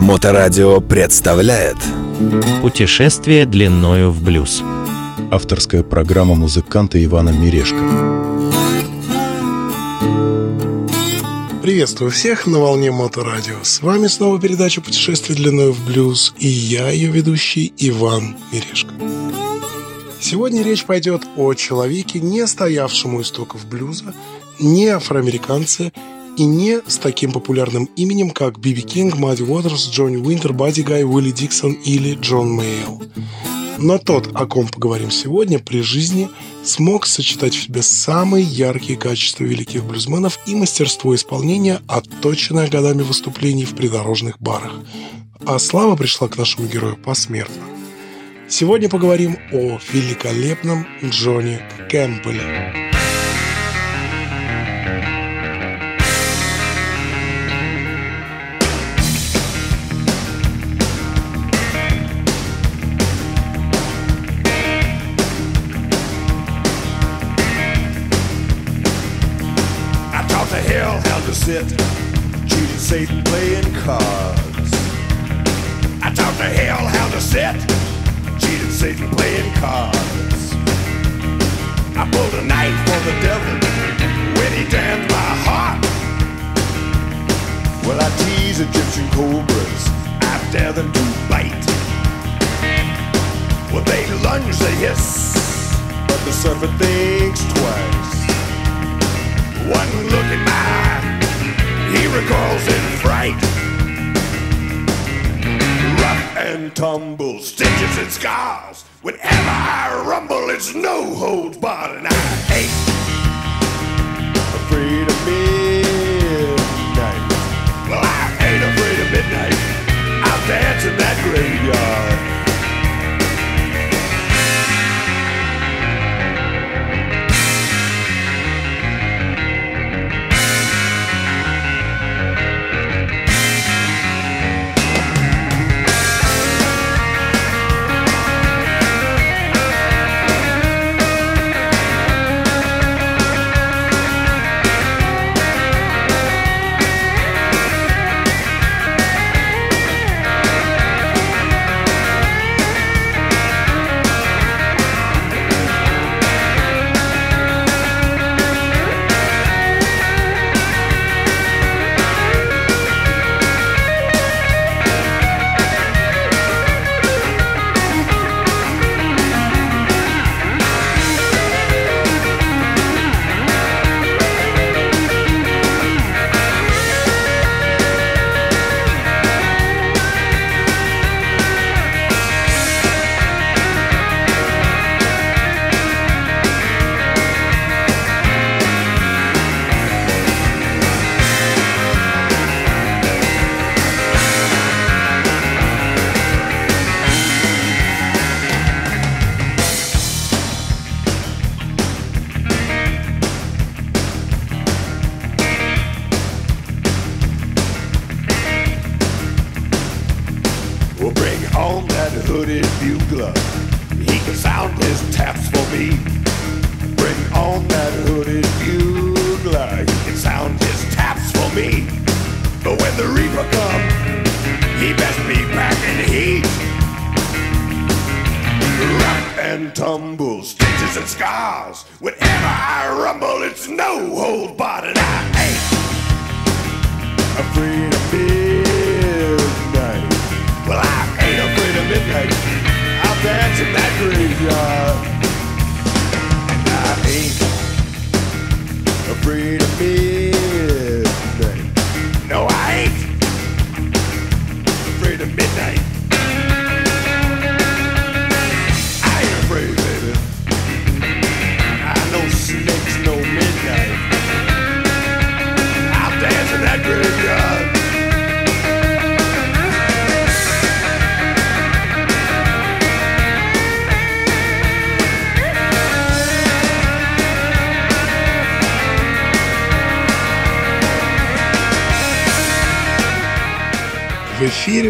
Моторадио представляет Путешествие длиною в блюз. Авторская программа музыканта Ивана Мирешко. Приветствую всех на волне Моторадио. С вами снова передача «Путешествие длиною в блюз» и я, ее ведущий Иван Мирешко. Сегодня речь пойдет о человеке, не стоявшему истоков блюза, не афроамериканце и не с таким популярным именем, как Биби Кинг, Мадди Уотерс, Джонни Уинтер, Бадди Гай, Уилли Диксон или Джон Мейл. Но тот, о ком поговорим сегодня, при жизни смог сочетать в себе самые яркие качества великих блюзменов и мастерство исполнения, отточенное годами выступлений в придорожных барах. А слава пришла к нашему герою посмертно. Сегодня поговорим о великолепном Джонни Кэмпбелле. Afraid of midnight. Well, I ain't of midnight. In that graveyard. And I ain't afraid of midnight.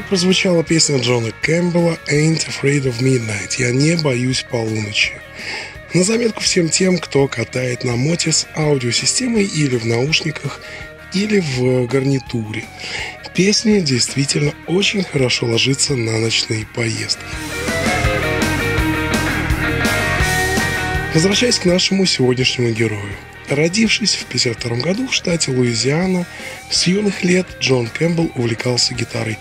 Прозвучала песня Джона Кэмпбелла «Ain't Afraid of Midnight» «Я не боюсь полуночи». На заметку всем тем, кто катает на моте с аудиосистемой или в наушниках или в гарнитуре. Песня действительно очень хорошо ложится на ночные поездки. Возвращаясь к нашему сегодняшнему герою. Родившись в 1952 году в штате Луизиана, с юных лет Джон Кэмпбелл увлекался гитарой.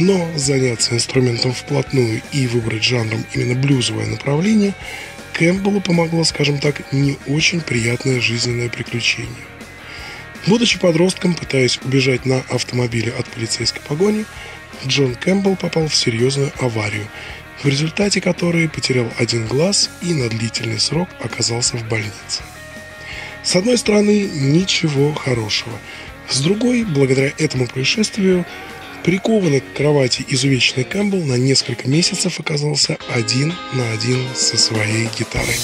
Но заняться инструментом вплотную и выбрать жанром именно блюзовое направление Кэмпбеллу помогло, скажем так, не очень приятное жизненное приключение. Будучи подростком, пытаясь убежать на автомобиле от полицейской погони, Джон Кэмпбелл попал в серьезную аварию, в результате которой потерял один глаз и на длительный срок оказался в больнице. С одной стороны, ничего хорошего. С другой, благодаря этому происшествию, прикованный к кровати изувеченный Кэмпбелл на несколько месяцев оказался один на один со своей гитарой.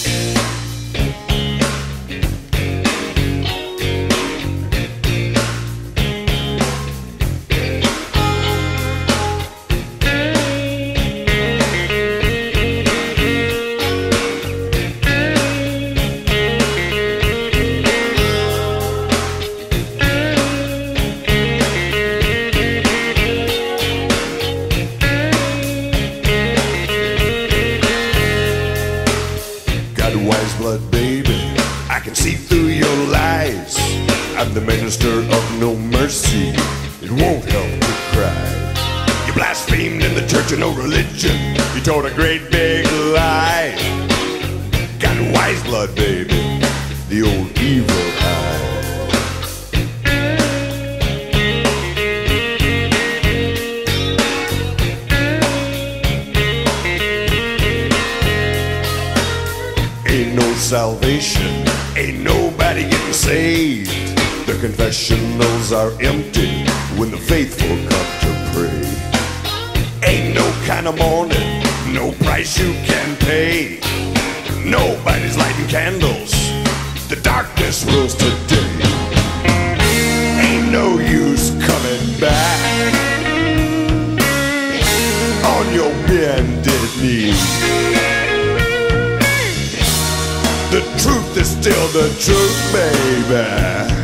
Candles are empty when the faithful come to pray. Ain't no kind of morning, no price you can pay. Nobody's lighting candles, the darkness rules today. Ain't no use coming back on your bended knee. The truth is still the truth, baby.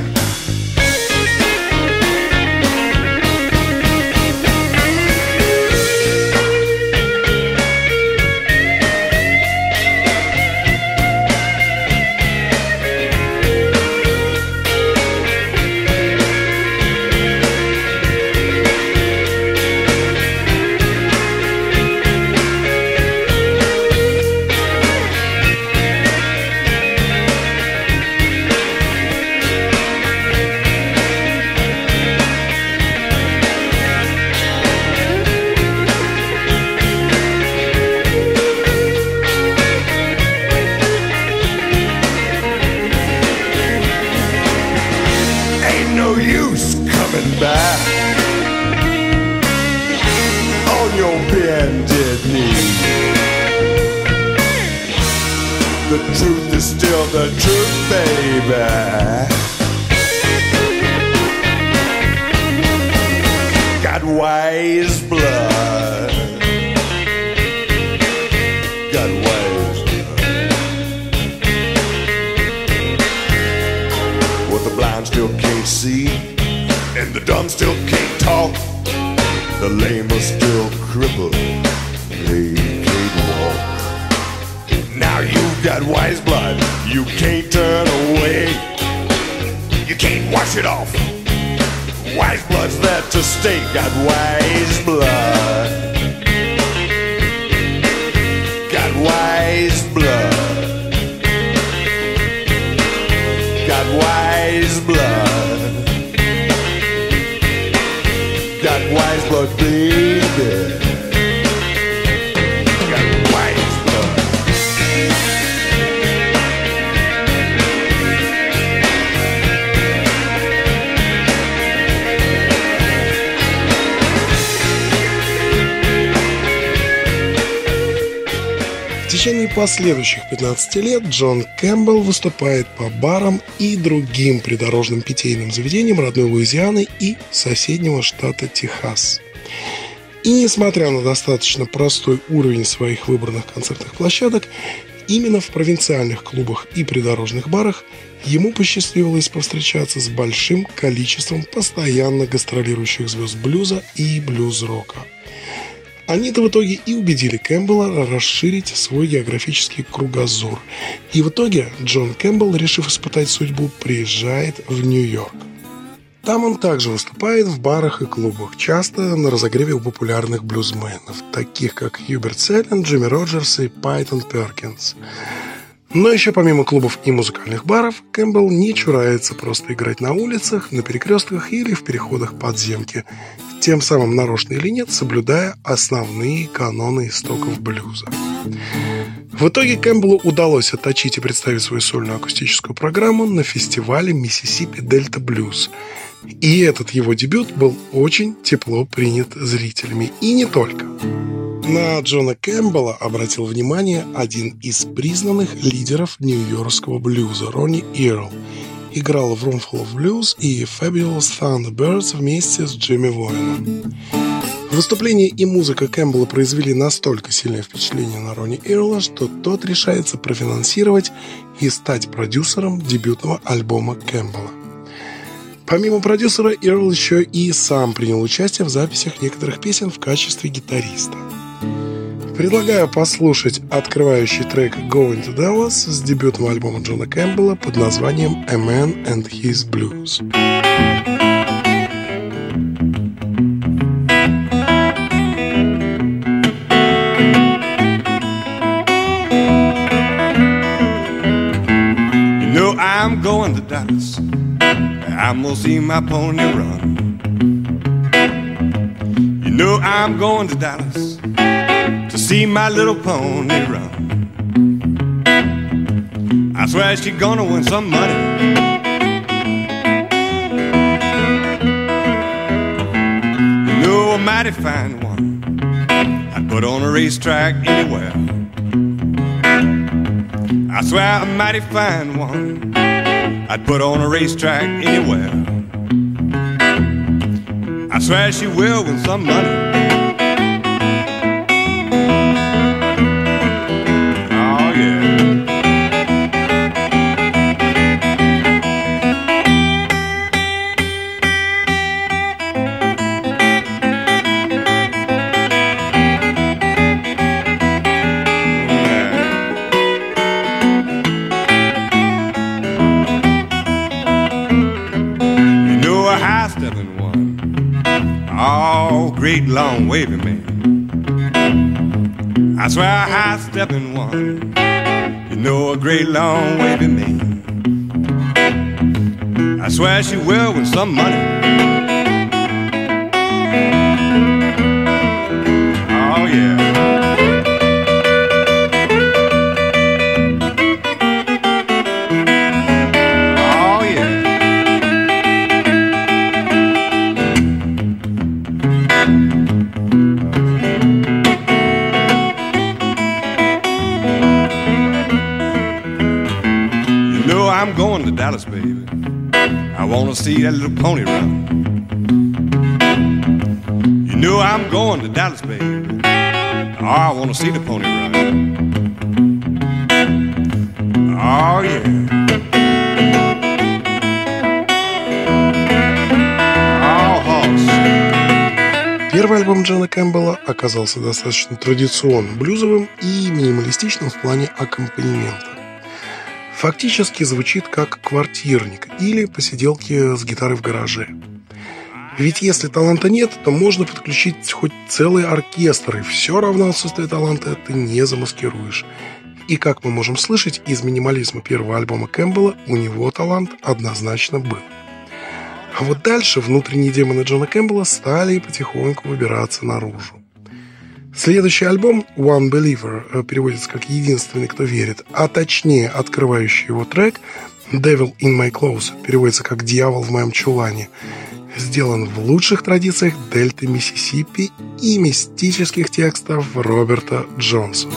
White blood's there to stay, got wise blood. Got wise blood. Got wise blood. Got wise blood, baby. Последующих 15 лет Джон Кэмпбелл выступает по барам и другим придорожным питейным заведениям родной Луизианы и соседнего штата Техас. И несмотря на достаточно простой уровень своих выбранных концертных площадок, Именно в провинциальных клубах и придорожных барах ему посчастливилось повстречаться с большим количеством постоянно гастролирующих звезд блюза и блюз-рока. Они-то в итоге и убедили Кэмпбелла расширить свой географический кругозор. И в итоге Джон Кэмпбелл, решив испытать судьбу, приезжает в Нью-Йорк. Там он также выступает в барах и клубах, часто на разогреве у популярных блюзменов, таких как Хьюберт Самлин, Джимми Роджерс и Пайнтоп Перкинс. Но еще помимо клубов и музыкальных баров, Кэмпбелл не чурается просто играть на улицах, на перекрестках или в переходах подземки, тем самым нарочно или нет, соблюдая основные каноны истоков блюза. В итоге Кэмпбеллу удалось отточить и представить свою сольную акустическую программу на фестивале Миссисипи Дельта Блюз – и этот его дебют был очень тепло принят зрителями. И не только. На Джона Кэмпбелла обратил внимание один из признанных лидеров нью-йоркского блюза Ронни Ирл. Играл в Roomful of Blues и Fabulous Thunderbirds вместе с Джимми Воином. Выступление и музыка Кэмпбелла произвели настолько сильное впечатление на Ронни Ирла, что тот решается профинансировать и стать продюсером дебютного альбома Кэмпбелла. Помимо продюсера, Эрл еще и сам принял участие в записях некоторых песен в качестве гитариста. Предлагаю послушать открывающий трек Going to Dallas с дебютного альбома Джона Кэмпбелла под названием A Man and His Blues. You know I'm going to Dallas. I'm gonna see my pony run. You know I'm going to Dallas see my little pony run. I swear she's gonna win some money. You know a mighty fine one. I'd put on a racetrack anywhere. I swear a mighty fine one. I'd put on a racetrack anywhere. I swear she will win some money. Wavy man. I swear a high stepping one. You know a great long wavy man. I swear she will with some money. Oh yeah. To see that little pony run. You know I'm going to Dallas, baby. Oh, I want to see the pony run. Oh, yeah. Oh. Первый альбом Джона Кэмпбелла оказался достаточно традиционным, блюзовым и минималистичным в плане аккомпанемента. Фактически звучит как квартирник или посиделки с гитарой в гараже. Ведь если таланта нет, то можно подключить хоть целый оркестр, и все равно отсутствие таланта ты не замаскируешь. И как мы можем слышать, из минимализма первого альбома Кэмпбелла у него талант однозначно был. А вот дальше внутренние демоны Джона Кэмпбелла стали потихоньку выбираться наружу. Следующий альбом One Believer э, переводится как «Единственный, кто верит», а точнее открывающий его трек Devil in My Clothes переводится как «Дьявол в моем чулане», сделан в лучших традициях Дельты Миссисипи и мистических текстов Роберта Джонсона.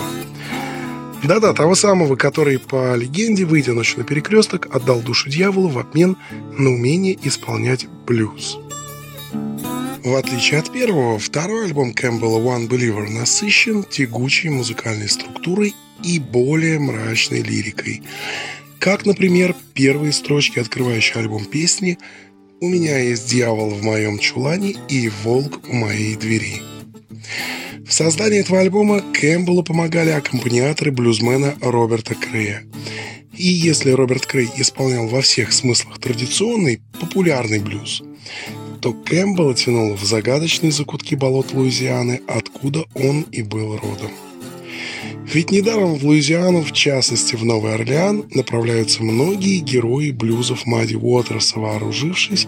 Да-да, того самого, который, по легенде, выйдя ночью на перекресток, отдал душу дьяволу в обмен на умение исполнять блюз. В отличие от первого, второй альбом Кэмпбелла One Believer насыщен тягучей музыкальной структурой и более мрачной лирикой. Как, например, первые строчки, открывающие альбом песни «У меня есть дьявол в моем чулане и волк у моей двери». В создании этого альбома Кэмпбеллу помогали аккомпаниаторы блюзмена Роберта Крея. И если Роберт Крей исполнял во всех смыслах традиционный, популярный блюз, то Кэмпбелла тянуло в загадочные закутки болот Луизианы, откуда он и был родом. Ведь недаром в Луизиану, в частности в Новый Орлеан, направляются многие герои блюзов Мадди Уотерса, вооружившись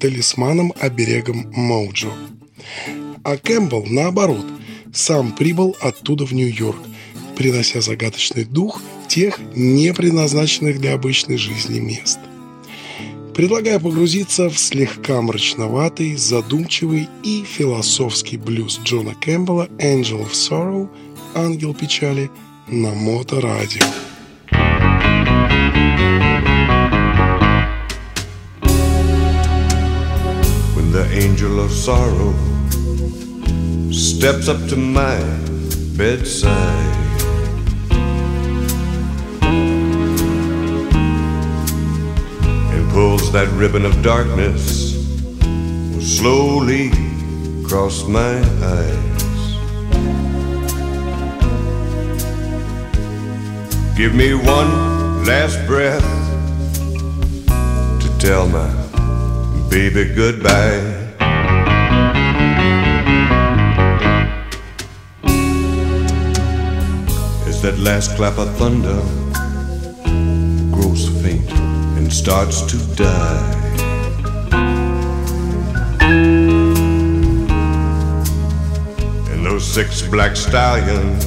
талисманом-оберегом Моуджо. А Кэмпбелл, наоборот, сам прибыл оттуда в Нью-Йорк, принося загадочный дух тех не предназначенных для обычной жизни мест. Предлагаю погрузиться в слегка мрачноватый, задумчивый и философский блюз Джона Кэмпбелла «Angel of Sorrow» «Ангел печали» на Моторадио. When the angel of sorrow steps up to my bedside. That ribbon of darkness will slowly across my eyes. Give me one last breath to tell my baby goodbye. As that last clap of thunder starts to die. And those six black stallions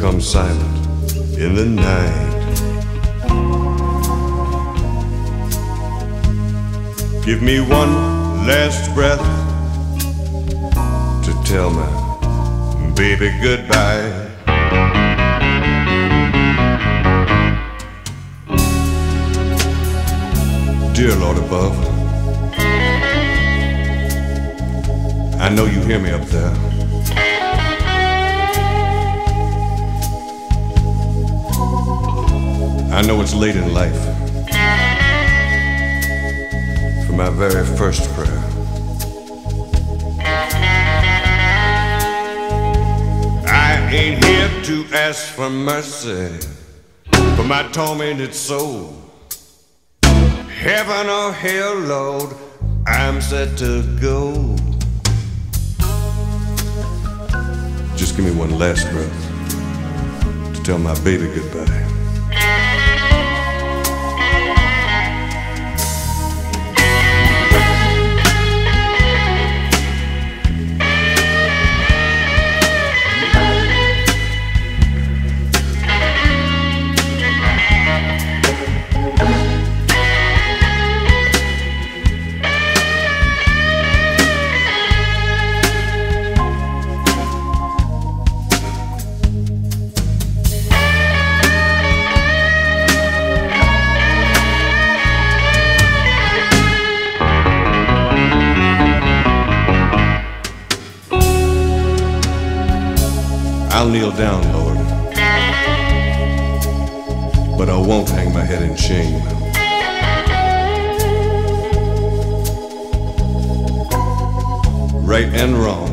come silent in the night. Give me one last breath to tell my baby goodbye. Dear Lord above, I know you hear me up there. I know it's late in life for my very first prayer. I ain't here to ask for mercy for my tormented soul. Heaven or hell, Lord, I'm set to go. Just give me one last breath to tell my baby goodbye. Down, Lord, but I won't hang my head in shame. Right and wrong.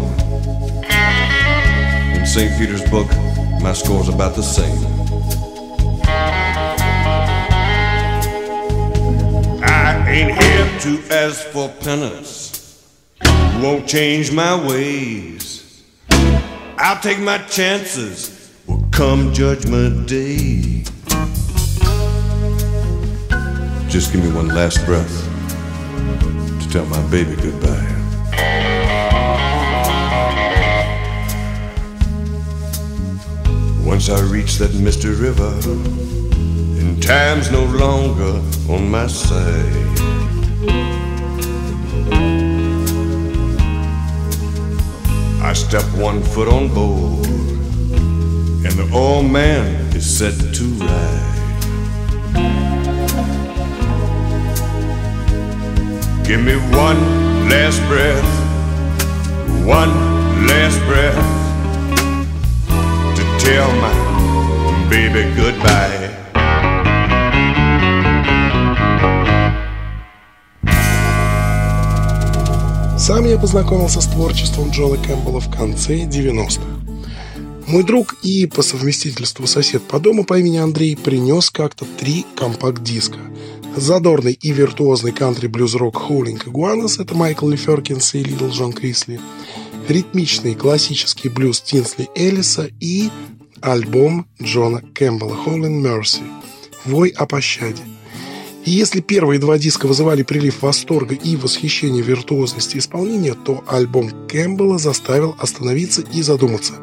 In St. Peter's book, my score's about the same. I ain't here to ask for penance. Won't change my ways. I'll take my chances. Will come judgment day. Just give me one last breath to tell my baby goodbye. Once I reach that misty river, and time's no longer on my side. I step one foot on board, and the old man is set to ride. Give me one last breath, one last breath to tell my baby goodbye. Сам я познакомился с творчеством Джона Кэмпбелла в конце 90-х. Мой друг и по совместительству сосед по дому по имени Андрей принес как-то три компакт-диска. Задорный и виртуозный кантри-блюз-рок Хоулинг Игуанас – это Майкл Леферкинс и Литл Джон Крисли. Ритмичный классический блюз Тинсли Эллиса и альбом Джона Кэмпбелла «Holding Mercy» «Вой о пощаде». И если первые два диска вызывали прилив восторга и восхищения виртуозности исполнения, то альбом Кэмпбелла заставил остановиться и задуматься.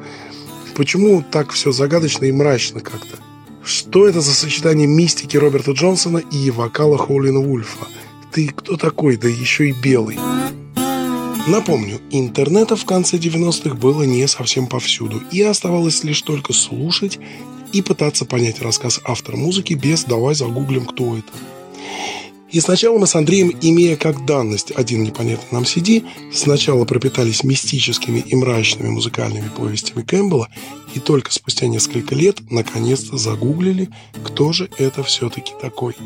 Почему так все загадочно и мрачно как-то? Что это за сочетание мистики Роберта Джонсона и вокала Холлина Вульфа? Ты кто такой, да еще и белый? Напомню, интернета в конце 90-х было не совсем повсюду, и оставалось лишь только слушать и пытаться понять рассказ автора музыки без «давай загуглим, кто это». И сначала мы с Андреем, имея как данность один непонятный нам CD, сначала пропитались мистическими и мрачными музыкальными повестями Кэмпбелла, и только спустя несколько лет наконец-то загуглили, кто же это все-таки такой.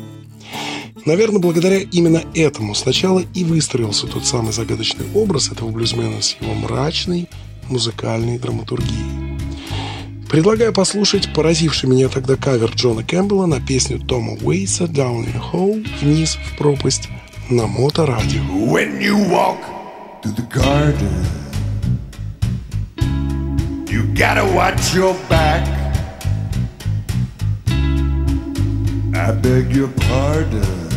Наверное, благодаря именно этому сначала и выстроился тот самый загадочный образ этого блюзмена с его мрачной музыкальной драматургией. Предлагаю послушать поразивший меня тогда кавер Джона Кэмпбелла на песню Тома Уэйса «Down in Hole» «Вниз в пропасть» на моторадио. When you walk through the garden, you gotta watch your back. I beg your pardon.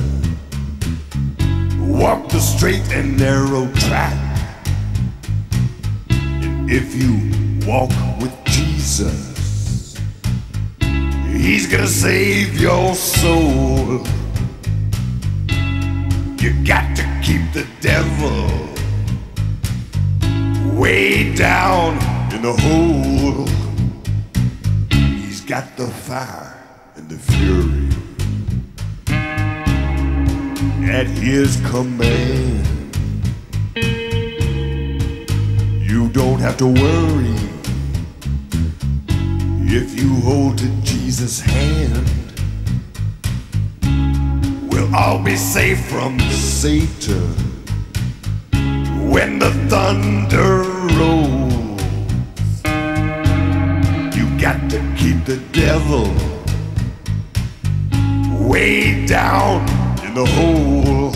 Walk the straight and narrow track. And if you walk with Jesus, He's gonna save your soul. You got to keep the devil way down in the hole. He's got the fire and the fury at his command. You don't have to worry if you hold to Jesus' hand. We'll all be safe from Satan when the thunder rolls. You got to keep the devil way down in the hole.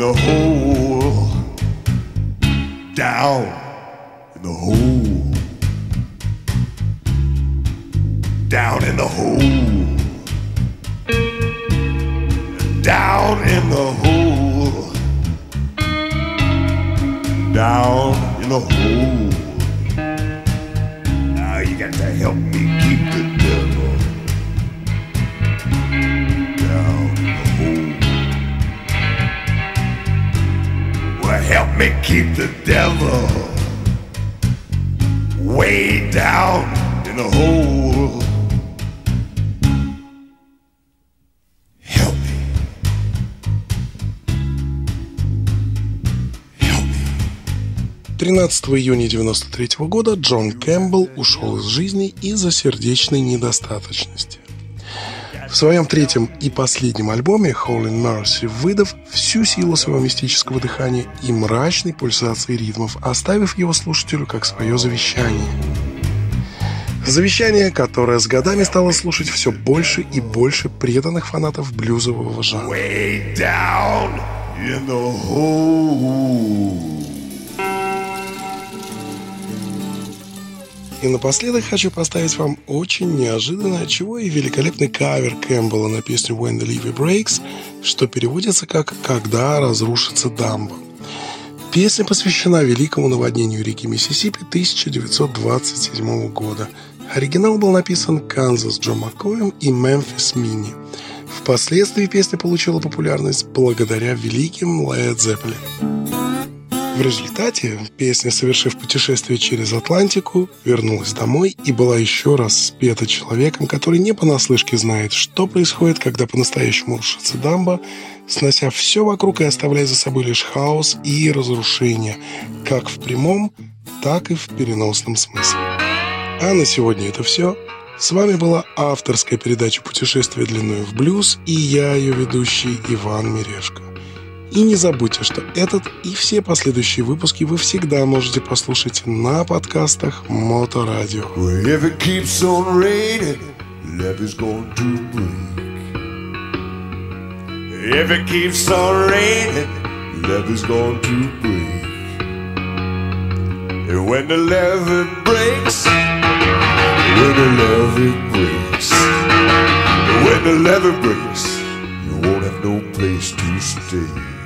The hole. Down in the hole. Down in the hole. Down in the hole. Down in the hole. Now you got to help me keep the devil help me keep the devil way down in the hole. Help me. Help me. 13 июня 1993 года Джон Кэмпбелл ушел из жизни из-за сердечной недостаточности. В своем третьем и последнем альбоме Holy Mercy выдав всю силу своего мистического дыхания и мрачной пульсации ритмов, оставив его слушателю как свое завещание. Завещание, которое с годами стало слушать все больше и больше преданных фанатов блюзового жанра. Way down in the hole. И напоследок хочу поставить вам очень неожиданно, чего и великолепный кавер Кэмпбелла на песню When the Levee Breaks, что переводится как «Когда разрушится дамба». Песня посвящена великому наводнению реки Миссисипи 1927 года. Оригинал был написан Канзас Джо Маккоем и Мемфис Мини. Впоследствии песня получила популярность благодаря великим Led Zeppelin. В результате песня, совершив путешествие через Атлантику, вернулась домой и была еще раз спета человеком, который не понаслышке знает, что происходит, когда по-настоящему рушится дамба, снося все вокруг и оставляя за собой лишь хаос и разрушение, как в прямом, так и в переносном смысле. А на сегодня это все. С вами была авторская передача «Путешествие длиною в блюз» и я, ее ведущий Иван Мирешко. И не забудьте, что этот и все последующие выпуски вы всегда можете послушать на подкастах Моторадио. When the levee breaks, when the levee breaks, when the levee breaks, you won't have no place to stay.